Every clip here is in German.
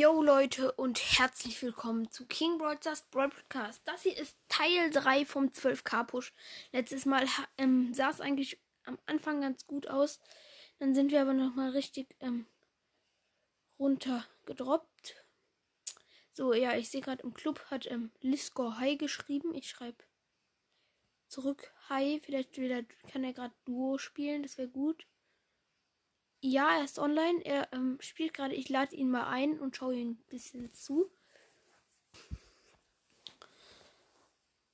Yo Leute und herzlich willkommen zu King Broadcast Broadcast. Das hier ist Teil 3 vom 12k Push. Letztes Mal ähm, sah es eigentlich am Anfang ganz gut aus. Dann sind wir aber nochmal richtig ähm, runtergedroppt. So, ja, ich sehe gerade im Club hat ähm, Lisco Hi geschrieben. Ich schreibe zurück Hi. Vielleicht wieder, kann er gerade Duo spielen, das wäre gut. Ja, er ist online. Er ähm, spielt gerade. Ich lade ihn mal ein und schaue ihm ein bisschen zu.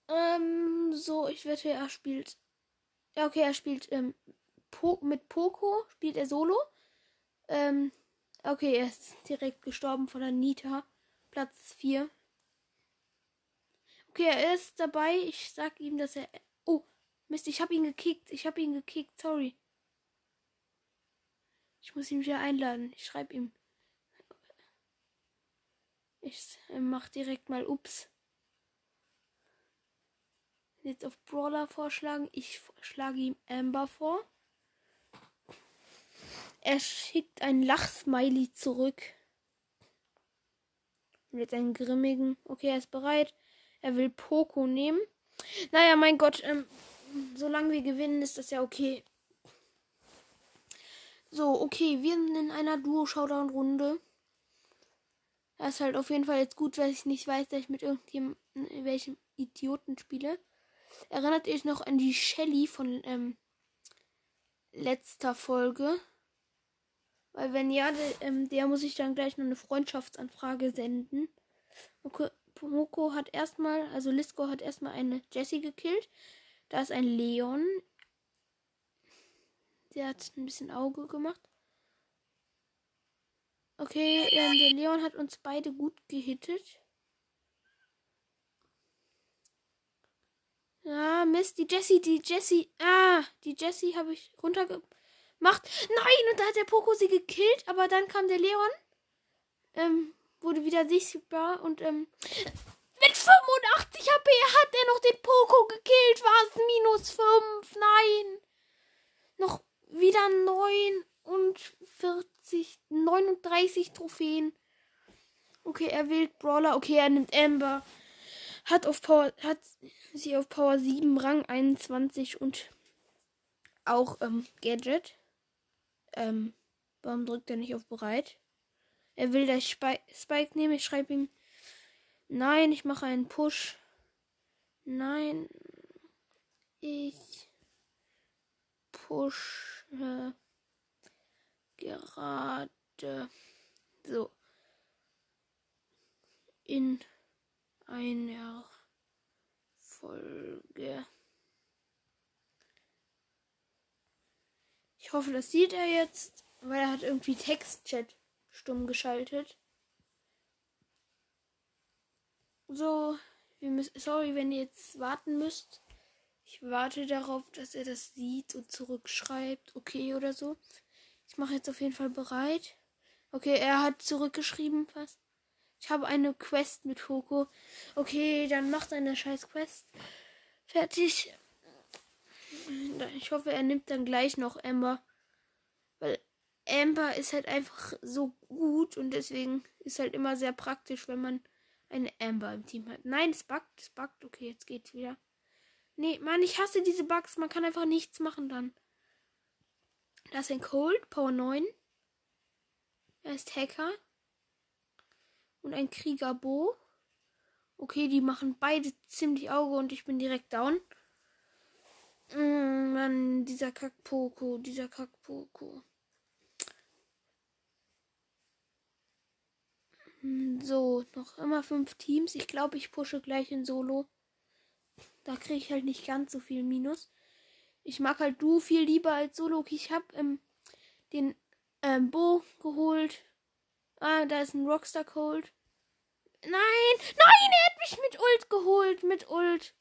Ähm, so, ich wette, er spielt. Ja, okay, er spielt ähm, po mit Poco. Spielt er solo. Ähm, okay, er ist direkt gestorben von der Nita. Platz 4. Okay, er ist dabei. Ich sag ihm, dass er. Oh, Mist, ich habe ihn gekickt. Ich habe ihn gekickt. Sorry. Ich muss ihn wieder einladen. Ich schreibe ihm. Ich äh, mach direkt mal Ups. Jetzt auf Brawler vorschlagen. Ich schlage ihm Amber vor. Er schickt ein Lachsmiley zurück. Mit einem grimmigen. Okay, er ist bereit. Er will Poco nehmen. Naja, mein Gott. Ähm, solange wir gewinnen, ist das ja okay. So, okay, wir sind in einer Duo-Showdown-Runde. Das ist halt auf jeden Fall jetzt gut, weil ich nicht weiß, dass ich mit irgendjemandem, welchem Idioten spiele. Erinnert ihr euch noch an die Shelly von ähm, letzter Folge? Weil wenn ja, der, ähm, der muss ich dann gleich noch eine Freundschaftsanfrage senden. Okay, Moko hat erstmal, also Lisco hat erstmal eine Jessie gekillt. Da ist ein Leon. Der hat ein bisschen Auge gemacht. Okay, ähm, der Leon hat uns beide gut gehittet. Ja, Mist, die Jessie, die Jessie. Ah, die Jessie habe ich runtergemacht. Nein, und da hat der Poco sie gekillt, aber dann kam der Leon. Ähm, wurde wieder sichtbar und ähm. Mit 85 HP hat er noch den Poco gekillt. War es minus 5? Nein. Noch wieder 49, 39 Trophäen. Okay, er wählt Brawler. Okay, er nimmt Amber. Hat auf Power, hat sie auf Power 7, Rang 21 und auch ähm, Gadget. Ähm, warum drückt er nicht auf bereit? Er will das Spike, Spike nehmen. Ich schreibe ihm. Nein, ich mache einen Push. Nein. Ich push äh, gerade so in einer Folge. Ich hoffe, das sieht er jetzt, weil er hat irgendwie Textchat stumm geschaltet. So, wir müssen, sorry, wenn ihr jetzt warten müsst. Ich warte darauf, dass er das sieht und zurückschreibt. Okay oder so. Ich mache jetzt auf jeden Fall bereit. Okay, er hat zurückgeschrieben fast. Ich habe eine Quest mit Foko. Okay, dann macht eine scheiß Quest. Fertig. Ich hoffe, er nimmt dann gleich noch Amber. Weil Amber ist halt einfach so gut und deswegen ist halt immer sehr praktisch, wenn man eine Amber im Team hat. Nein, es buggt, es buggt. Okay, jetzt geht's wieder. Nee, Mann, ich hasse diese Bugs. Man kann einfach nichts machen dann. Da ist ein Cold, Power 9. Er ist Hacker. Und ein Krieger Bo. Okay, die machen beide ziemlich Auge und ich bin direkt down. Mm, Mann, dieser Kackpoko, dieser Kackpoko. Mm, so, noch immer fünf Teams. Ich glaube, ich pushe gleich in Solo. Da kriege ich halt nicht ganz so viel Minus. Ich mag halt du viel lieber als Solo. Ich habe ähm, den ähm, Bo geholt. Ah, da ist ein Rockstar Cold. Nein, nein, er hat mich mit Ult geholt. Mit Ult.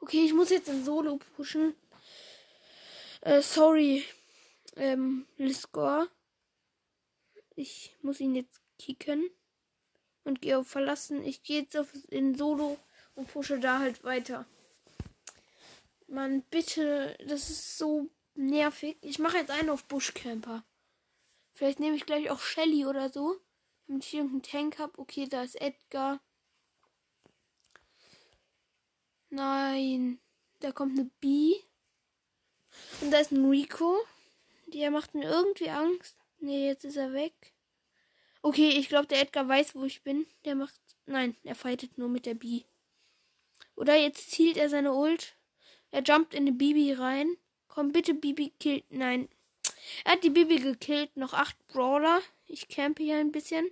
Okay, ich muss jetzt in Solo pushen. Äh, sorry, ähm, Liscore. Ich muss ihn jetzt kicken. Und gehe auf Verlassen. Ich gehe jetzt auf in Solo und pushe da halt weiter. Mann, bitte, das ist so nervig. Ich mache jetzt einen auf Buschcamper. Vielleicht nehme ich gleich auch Shelly oder so. Damit ich irgendeinen Tank habe. Okay, da ist Edgar. Nein. Da kommt eine B. Und da ist ein Rico. Der macht mir irgendwie Angst. Nee, jetzt ist er weg. Okay, ich glaube, der Edgar weiß, wo ich bin. Der macht. Nein, er fightet nur mit der B. Oder jetzt zielt er seine Ult. Er jumpt in eine Bibi rein. Komm, bitte, Bibi killt. Nein. Er hat die Bibi gekillt. Noch acht Brawler. Ich campe hier ein bisschen.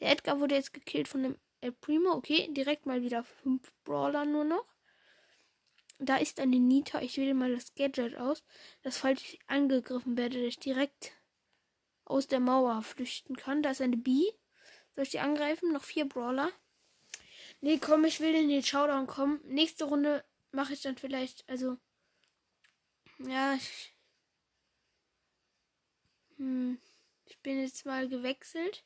Der Edgar wurde jetzt gekillt von dem El Primo. Okay, direkt mal wieder fünf Brawler nur noch. Da ist eine Nita. Ich wähle mal das Gadget aus, dass falls ich angegriffen werde, ich direkt aus der Mauer flüchten kann. Da ist eine B. Soll ich die angreifen? Noch vier Brawler. Nee, komm, ich will in den Showdown kommen. Nächste Runde mache ich dann vielleicht, also. Ja, ich. Hm, ich bin jetzt mal gewechselt.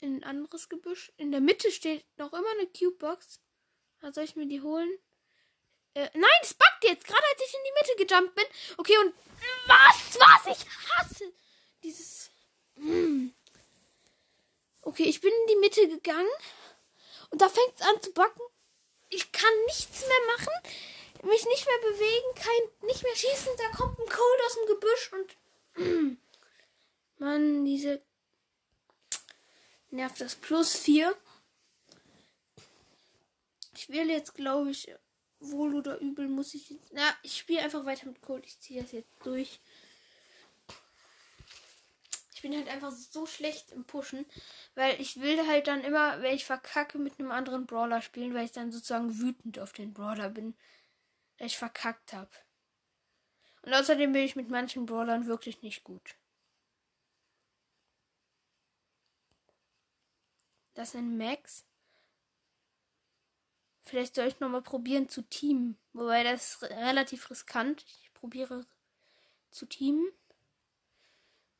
In ein anderes Gebüsch. In der Mitte steht noch immer eine Cube-Box. soll ich mir die holen? Äh, nein, es backt jetzt, gerade als ich in die Mitte gejumpt bin. Okay, und was, was? Ich hasse dieses. Hm. Okay, ich bin in die Mitte gegangen. Und da fängt es an zu backen. Ich kann nichts mehr machen. Mich nicht mehr bewegen, kein, nicht mehr schießen. Da kommt ein Cold aus dem Gebüsch und. Mann, diese. Nervt das. Plus 4. Ich will jetzt, glaube ich, wohl oder übel muss ich jetzt. Na, ich spiele einfach weiter mit Cold. Ich ziehe das jetzt durch. Ich bin halt einfach so schlecht im Pushen, weil ich will halt dann immer, wenn ich verkacke, mit einem anderen Brawler spielen, weil ich dann sozusagen wütend auf den Brawler bin, dass ich verkackt habe. Und außerdem bin ich mit manchen Brawlern wirklich nicht gut. Das ein Max. Vielleicht soll ich nochmal probieren zu teamen. Wobei das ist relativ riskant. Ich probiere zu teamen.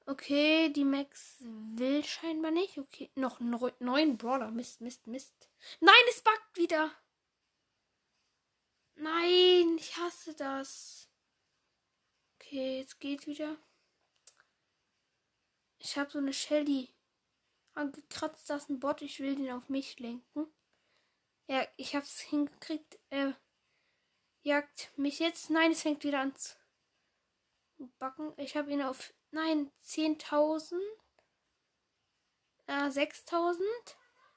Okay, die Max will scheinbar nicht. Okay, noch neun Brawler. Mist, Mist, Mist. Nein, es backt wieder. Nein, ich hasse das. Okay, jetzt geht wieder. Ich habe so eine Shelly angekratzt, das ist ein Bot. Ich will den auf mich lenken. Ja, ich hab's hingekriegt. Er jagt mich jetzt. Nein, es fängt wieder an zu backen. Ich habe ihn auf Nein, 10.000. Äh, 6.000.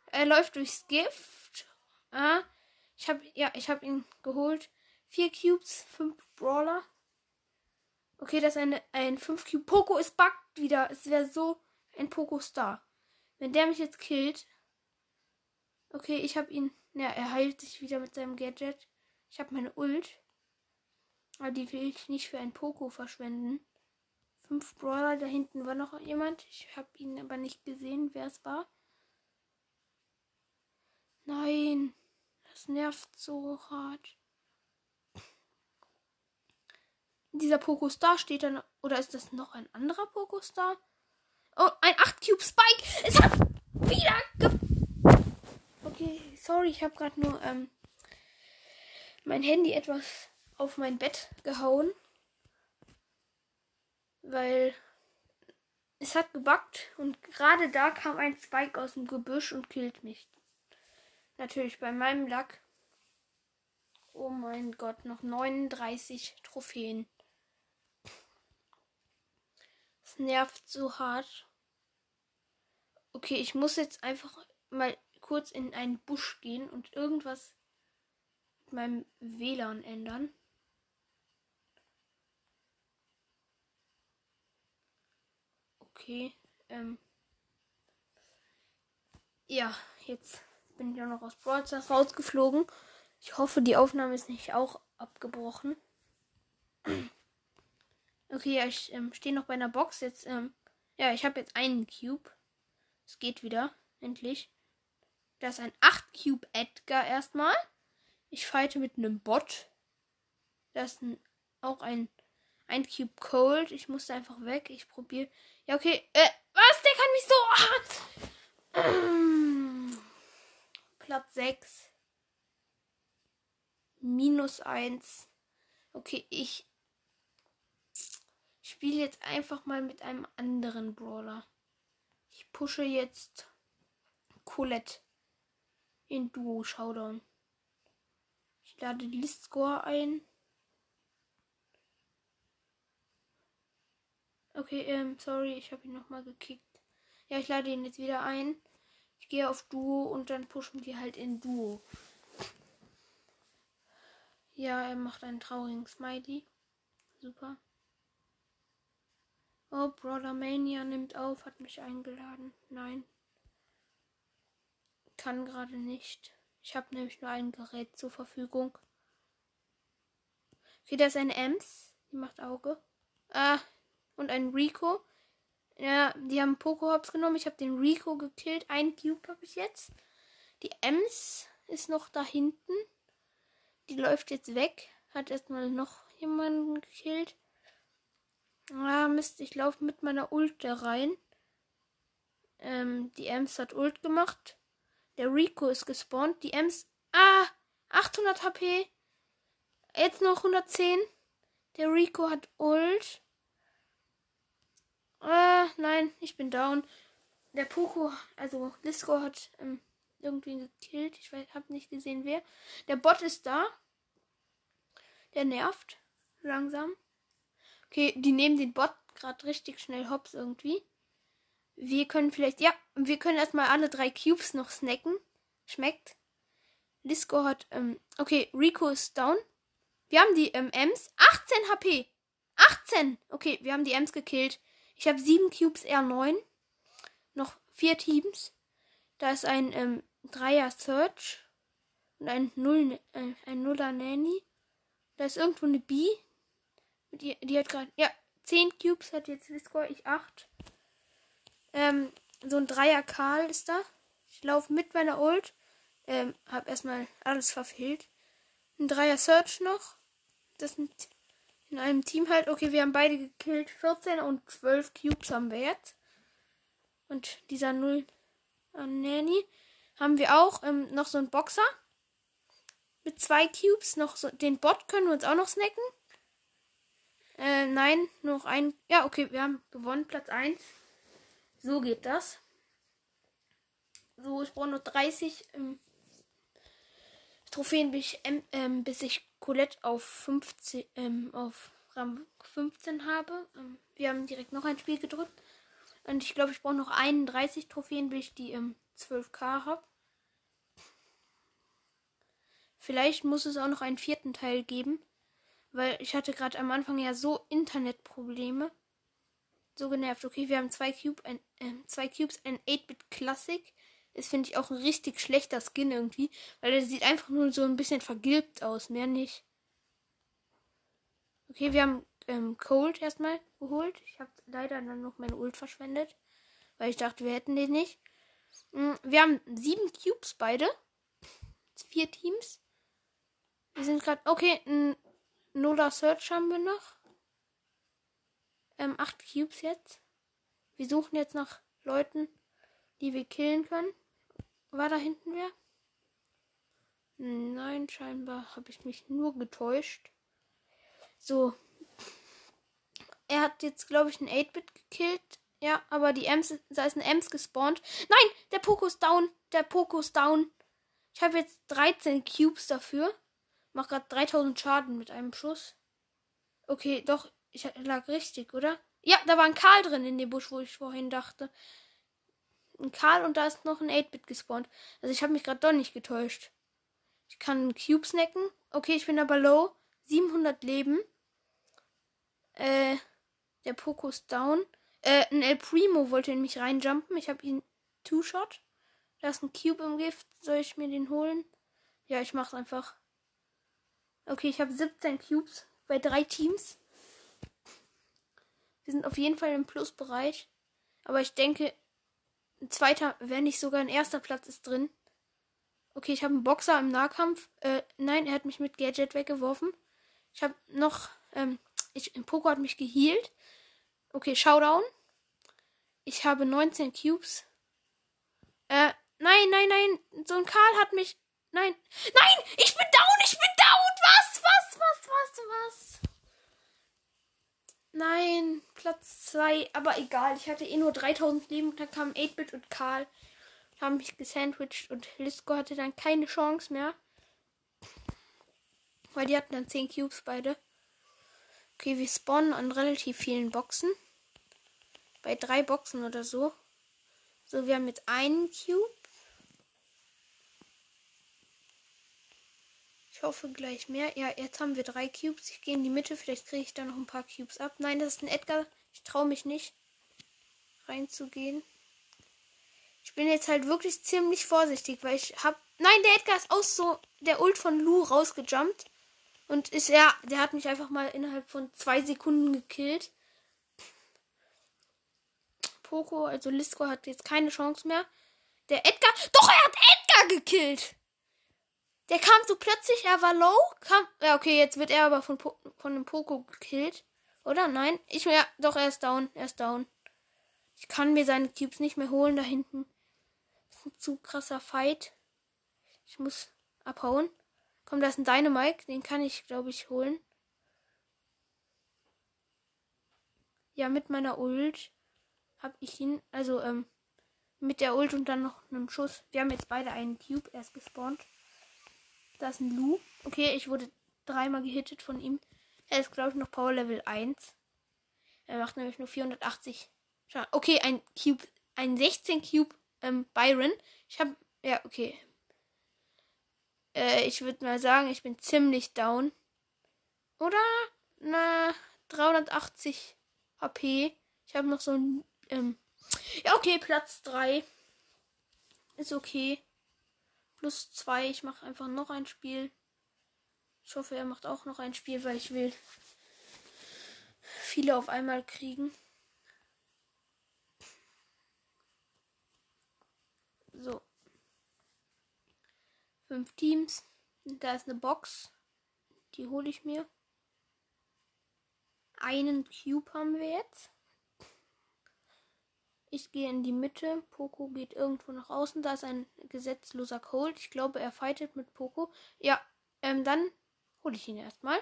Er läuft durchs Gift. Ah, ich habe ja, ich ihn geholt. Vier Cubes, fünf Brawler. Okay, das ist eine, ein 5 Cube. Poco ist buggt wieder. Es wäre so ein Poco Star. Wenn der mich jetzt killt. Okay, ich habe ihn. Ja, er heilt sich wieder mit seinem Gadget. Ich habe meine Ult. Aber die will ich nicht für ein Poco verschwenden fünf Brawler. Da hinten war noch jemand. Ich habe ihn aber nicht gesehen, wer es war. Nein, das nervt so hart. Dieser Pokostar steht dann. Oder ist das noch ein anderer Pokostar? Oh, ein 8 Cube Spike. Es hat wieder ge Okay, sorry, ich habe gerade nur ähm, mein Handy etwas auf mein Bett gehauen weil es hat gebackt und gerade da kam ein Spike aus dem Gebüsch und killt mich. Natürlich bei meinem Lack. Oh mein Gott, noch 39 Trophäen. Es nervt so hart. Okay, ich muss jetzt einfach mal kurz in einen Busch gehen und irgendwas mit meinem WLAN ändern. Okay. Ähm. Ja, jetzt bin ich auch noch aus Brawl rausgeflogen. Ich hoffe, die Aufnahme ist nicht auch abgebrochen. Okay, ja, ich ähm, stehe noch bei einer Box. Jetzt, ähm, ja, ich habe jetzt einen Cube. Es geht wieder, endlich. Da ist ein 8 Cube Edgar erstmal. Ich fighte mit einem Bot. Das ist ein, auch ein, ein Cube Cold. Ich musste einfach weg. Ich probiere. Ja, okay. Äh, was? Der kann mich so. Ah. Platz 6. Minus 1. Okay, ich spiele jetzt einfach mal mit einem anderen Brawler. Ich pushe jetzt Colette in Duo Showdown. Ich lade Listscore ein. Okay, ähm, sorry, ich habe ihn nochmal gekickt. Ja, ich lade ihn jetzt wieder ein. Ich gehe auf Duo und dann pushen wir halt in Duo. Ja, er macht einen traurigen Smiley. Super. Oh, Brother Mania nimmt auf, hat mich eingeladen. Nein. Kann gerade nicht. Ich habe nämlich nur ein Gerät zur Verfügung. Okay, da ist ein Ems. Die macht Auge. Ah, und ein Rico. Ja, die haben Poco Hops genommen. Ich habe den Rico gekillt. Ein Cube habe ich jetzt. Die Ems ist noch da hinten. Die läuft jetzt weg. Hat erstmal noch jemanden gekillt. Ah, Mist, ich laufe mit meiner Ult da rein. Ähm, die Ems hat Ult gemacht. Der Rico ist gespawnt. Die Ems. Ah! 800 HP. Jetzt noch 110. Der Rico hat Ult. Ah, nein, ich bin down. Der Poco, also Lisco hat ähm, irgendwie gekillt. Ich habe nicht gesehen, wer. Der Bot ist da. Der nervt. Langsam. Okay, die nehmen den Bot gerade richtig schnell hops irgendwie. Wir können vielleicht, ja, wir können erstmal alle drei Cubes noch snacken. Schmeckt. Lisco hat, ähm, okay, Rico ist down. Wir haben die ähm, Ems. 18 HP. 18. Okay, wir haben die Ems gekillt. Ich habe 7 Cubes R9. Noch 4 Teams. Da ist ein ähm, Dreier Search. Und ein, Null, äh, ein Nuller Nanny. Da ist irgendwo eine B. Die, die hat gerade. Ja, 10 Cubes hat jetzt Score, ich 8. Ähm, so ein Dreier Karl ist da. Ich laufe mit meiner Ult. Ähm, hab erstmal alles verfehlt. Ein Dreier Search noch. Das sind in einem Team halt. Okay, wir haben beide gekillt. 14 und 12 Cubes haben wir jetzt. Und dieser 0 an Nanny haben wir auch ähm, noch so einen Boxer. Mit zwei Cubes. Noch so, den Bot können wir uns auch noch snacken. Äh, nein, noch ein. Ja, okay, wir haben gewonnen, Platz 1. So geht das. So, ich brauche noch 30 ähm, Trophäen, bis ich, ähm, bis ich Colette auf 15, ähm, auf Rang 15 habe. Ähm, wir haben direkt noch ein Spiel gedrückt. Und ich glaube, ich brauche noch 31 Trophäen, bis ich die ähm, 12k habe. Vielleicht muss es auch noch einen vierten Teil geben. Weil ich hatte gerade am Anfang ja so Internetprobleme. So genervt. Okay, wir haben zwei, Cube, ein, äh, zwei Cubes, ein 8-Bit Classic. Das finde ich auch ein richtig schlechter Skin irgendwie. Weil der sieht einfach nur so ein bisschen vergilbt aus. Mehr nicht. Okay, wir haben ähm, Cold erstmal geholt. Ich habe leider dann noch meine Ult verschwendet. Weil ich dachte, wir hätten den nicht. Mm, wir haben sieben Cubes beide. Vier Teams. Wir sind gerade. Okay, ein Nuller Search haben wir noch. Ähm, acht Cubes jetzt. Wir suchen jetzt nach Leuten, die wir killen können. War da hinten wer? Nein, scheinbar habe ich mich nur getäuscht. So. Er hat jetzt, glaube ich, einen 8-Bit gekillt. Ja, aber die Ems, da ist ein Ems gespawnt. Nein, der Poco ist down. Der Poco ist down. Ich habe jetzt 13 Cubes dafür. Mach gerade 3000 Schaden mit einem Schuss. Okay, doch, ich lag richtig, oder? Ja, da war ein Karl drin in dem Busch, wo ich vorhin dachte. Ein Karl und da ist noch ein 8-Bit gespawnt. Also ich habe mich gerade doch nicht getäuscht. Ich kann einen Cube snacken. Okay, ich bin aber low. 700 Leben. Äh, der Poco ist down. Äh, ein El Primo wollte in mich reinjumpen. Ich habe ihn Two-Shot. Da ist ein Cube im Gift. Soll ich mir den holen? Ja, ich mach's einfach. Okay, ich habe 17 Cubes bei drei Teams. Wir sind auf jeden Fall im Plusbereich. Aber ich denke, ein zweiter, wenn nicht sogar ein erster Platz ist drin. Okay, ich habe einen Boxer im Nahkampf. Äh, nein, er hat mich mit Gadget weggeworfen. Ich habe noch, ähm, ich, Poco hat mich geheilt. Okay, Showdown. Ich habe 19 Cubes. Äh, nein, nein, nein. So ein Karl hat mich. Nein. Nein! Ich bin down! Ich bin down! Was? Was? Was? Was? Was? Nein, Platz 2. Aber egal, ich hatte eh nur 3000 Leben. Dann kamen 8-Bit und Karl. Haben mich gesandwiched und Lisco hatte dann keine Chance mehr. Weil die hatten dann 10 Cubes beide. Okay, wir spawnen an relativ vielen Boxen. Bei drei Boxen oder so. So, wir haben jetzt einen Cube. Ich hoffe gleich mehr. Ja, jetzt haben wir drei Cubes. Ich gehe in die Mitte. Vielleicht kriege ich da noch ein paar Cubes ab. Nein, das ist ein Edgar. Ich traue mich nicht reinzugehen. Ich bin jetzt halt wirklich ziemlich vorsichtig, weil ich hab. Nein, der Edgar ist aus so der Ult von Lu rausgejumpt. Und ist er, der hat mich einfach mal innerhalb von zwei Sekunden gekillt. Poco, also Lisco hat jetzt keine Chance mehr. Der Edgar, doch, er hat Edgar gekillt. Der kam so plötzlich, er war low, kam, ja, okay, jetzt wird er aber von, von dem Poco gekillt. Oder? Nein? Ich, ja, doch, er ist down, er ist down. Ich kann mir seine Cubes nicht mehr holen da hinten. Das ist ein zu krasser Fight. Ich muss abhauen. Komm, da ist ein Dynamite. Den kann ich, glaube ich, holen. Ja, mit meiner Ult habe ich ihn. Also, ähm, mit der Ult und dann noch einem Schuss. Wir haben jetzt beide einen Cube erst gespawnt. Da ist ein Lu. Okay, ich wurde dreimal gehittet von ihm. Er ist, glaube ich, noch Power Level 1. Er macht nämlich nur 480 Okay, ein Cube, ein 16 Cube ähm, Byron. Ich habe, ja, okay. Äh, ich würde mal sagen, ich bin ziemlich down. Oder? Na, 380 HP. Ich habe noch so ein, ähm, ja, okay, Platz 3. Ist okay. Plus 2. Ich mache einfach noch ein Spiel. Ich hoffe, er macht auch noch ein Spiel, weil ich will viele auf einmal kriegen. So. Fünf Teams. Da ist eine Box. Die hole ich mir. Einen Cube haben wir jetzt. Ich gehe in die Mitte. Poco geht irgendwo nach außen. Da ist ein gesetzloser Cold. Ich glaube, er fightet mit Poco. Ja, ähm, dann hole ich ihn erstmal.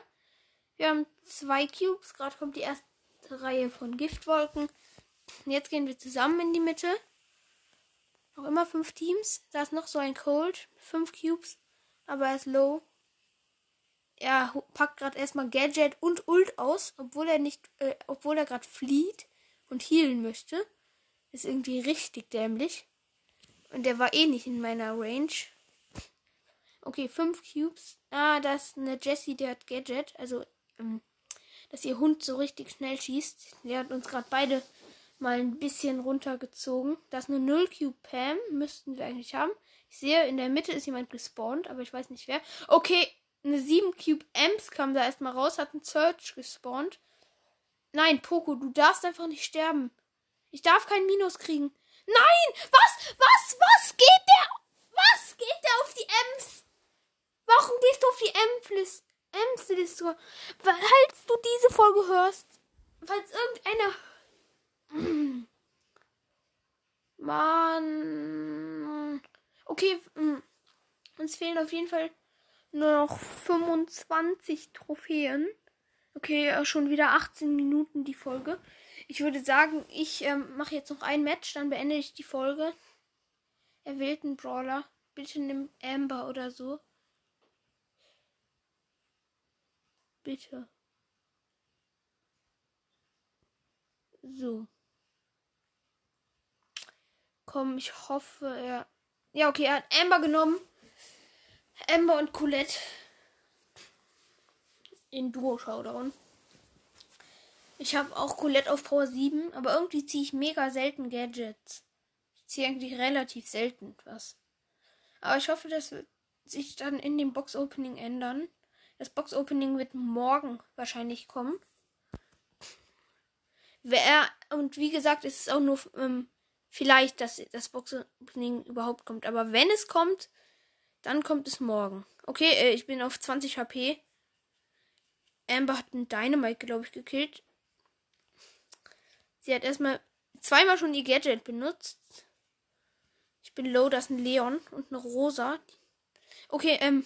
Wir haben zwei Cubes. Gerade kommt die erste Reihe von Giftwolken. Jetzt gehen wir zusammen in die Mitte. Noch immer fünf Teams. Da ist noch so ein Cold. Fünf Cubes. Aber er ist low. Er packt gerade erstmal Gadget und Ult aus, obwohl er nicht, äh, obwohl er gerade flieht und healen möchte. Ist irgendwie richtig dämlich. Und der war eh nicht in meiner Range. Okay, fünf Cubes. Ah, da ist eine Jessie, der hat Gadget. Also, ähm, dass ihr Hund so richtig schnell schießt. Der hat uns gerade beide mal ein bisschen runtergezogen. Das ist eine 0 Cube Pam. Müssten wir eigentlich haben. Ich sehe, in der Mitte ist jemand gespawnt, aber ich weiß nicht wer. Okay, eine 7 Cube Amps kam da erstmal raus, hat ein Search gespawnt. Nein, Poco, du darfst einfach nicht sterben. Ich darf kein Minus kriegen. Nein! Was? Was? Was geht der? Was geht der auf die Ems? Warum gehst du auf die Ems-Liste? Ems-Liste? Falls du diese Folge hörst, falls irgendeiner Mann. Okay, mm. uns fehlen auf jeden Fall nur noch 25 Trophäen. Okay, schon wieder 18 Minuten die Folge. Ich würde sagen, ich ähm, mache jetzt noch ein Match, dann beende ich die Folge. Er wählt einen Brawler. Bitte nimm Amber oder so. Bitte. So. Komm, ich hoffe, er. Ja, okay, er hat Amber genommen. Amber und Colette. In Duo Showdown. Ich habe auch Colette auf Power 7, aber irgendwie ziehe ich mega selten Gadgets. Ich ziehe eigentlich relativ selten was. Aber ich hoffe, das wird sich dann in dem Box Opening ändern. Das Box Opening wird morgen wahrscheinlich kommen. Wer, und wie gesagt, es ist auch nur ähm, vielleicht, dass das Box Opening überhaupt kommt. Aber wenn es kommt, dann kommt es morgen. Okay, äh, ich bin auf 20 HP. Amber hat einen Dynamite, glaube ich, gekillt. Sie hat erstmal zweimal schon ihr Gadget benutzt. Ich bin low, das ist ein Leon und eine Rosa. Okay, ähm,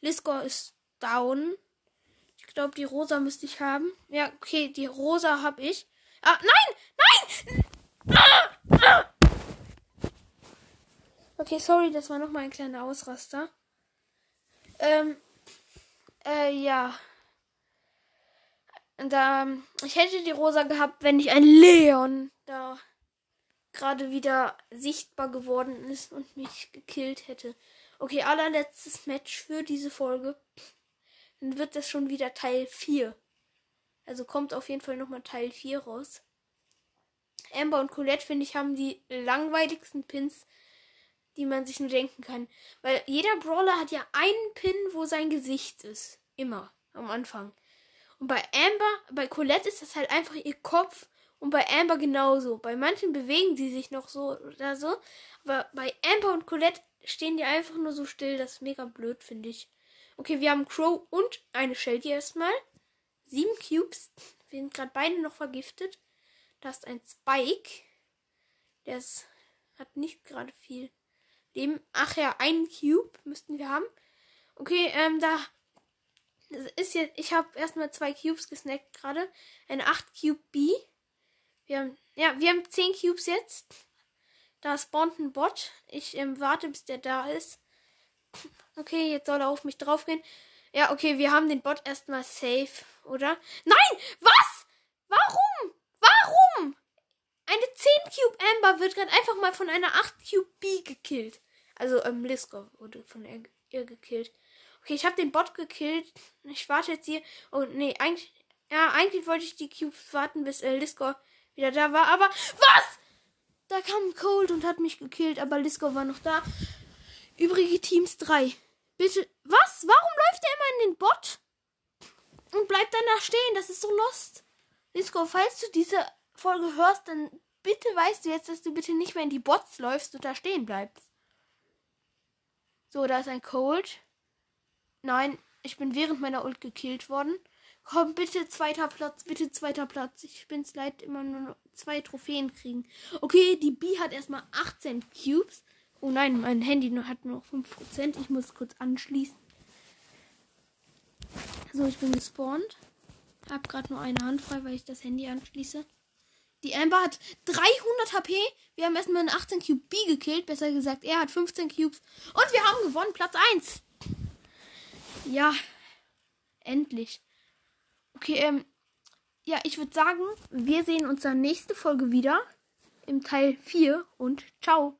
Lisco ist down. Ich Ich glaube, die rosa müsste ich haben. Ja, okay, die rosa habe ich. Ah, nein! Nein! Ah, ah. Okay, sorry, das war nochmal ein kleiner Ausraster. Ähm, äh, ja. Da, ich hätte die rosa gehabt, wenn nicht ein Leon da gerade wieder sichtbar geworden ist und mich gekillt hätte. Okay, allerletztes Match für diese Folge. Dann wird das schon wieder Teil 4. Also kommt auf jeden Fall nochmal Teil 4 raus. Amber und Colette, finde ich, haben die langweiligsten Pins, die man sich nur denken kann. Weil jeder Brawler hat ja einen Pin, wo sein Gesicht ist. Immer. Am Anfang. Und bei Amber, bei Colette ist das halt einfach ihr Kopf. Und bei Amber genauso. Bei manchen bewegen sie sich noch so oder so. Aber bei Amber und Colette stehen die einfach nur so still. Das ist mega blöd, finde ich. Okay, wir haben Crow und eine Shelly erstmal. Sieben Cubes. Wir sind gerade beide noch vergiftet. Da ist ein Spike. Der ist, hat nicht gerade viel Leben. Ach ja, einen Cube müssten wir haben. Okay, ähm, da ist jetzt. Ich habe erstmal zwei Cubes gesnackt gerade. Eine 8 Cube B. Wir haben. Ja, wir haben 10 Cubes jetzt. Da spawnt ein Bot. Ich ähm, warte, bis der da ist. Okay, jetzt soll er auf mich draufgehen. Ja, okay, wir haben den Bot erstmal safe, oder? Nein! Was? Warum? Warum? Eine 10 Cube Amber wird gerade einfach mal von einer 8 Cube B gekillt. Also, ähm, Lisko wurde von ihr gekillt. Okay, ich habe den Bot gekillt. Ich warte jetzt hier. Oh, nee, eigentlich. Ja, eigentlich wollte ich die Cubes warten, bis äh, Lisko wieder da war. Aber was? Da kam Cold und hat mich gekillt, aber Lisko war noch da. Übrige Teams 3. Bitte. Was? Warum läuft der immer in den Bot? Und bleibt danach stehen? Das ist so lost. Lisko, falls du diese Folge hörst, dann bitte weißt du jetzt, dass du bitte nicht mehr in die Bots läufst und da stehen bleibst. So, da ist ein Cold. Nein, ich bin während meiner Ult gekillt worden. Komm, bitte zweiter Platz, bitte zweiter Platz. Ich bin's leid, immer nur zwei Trophäen kriegen. Okay, die B hat erstmal 18 Cubes. Oh nein, mein Handy hat nur noch 5%. Ich muss kurz anschließen. So, ich bin gespawnt. Hab gerade nur eine Hand frei, weil ich das Handy anschließe. Die Amber hat 300 HP. Wir haben erstmal einen 18 Cube B gekillt. Besser gesagt, er hat 15 Cubes. Und wir haben gewonnen. Platz 1. Ja, endlich. Okay, ähm, ja, ich würde sagen, wir sehen uns dann nächste Folge wieder im Teil 4 und ciao.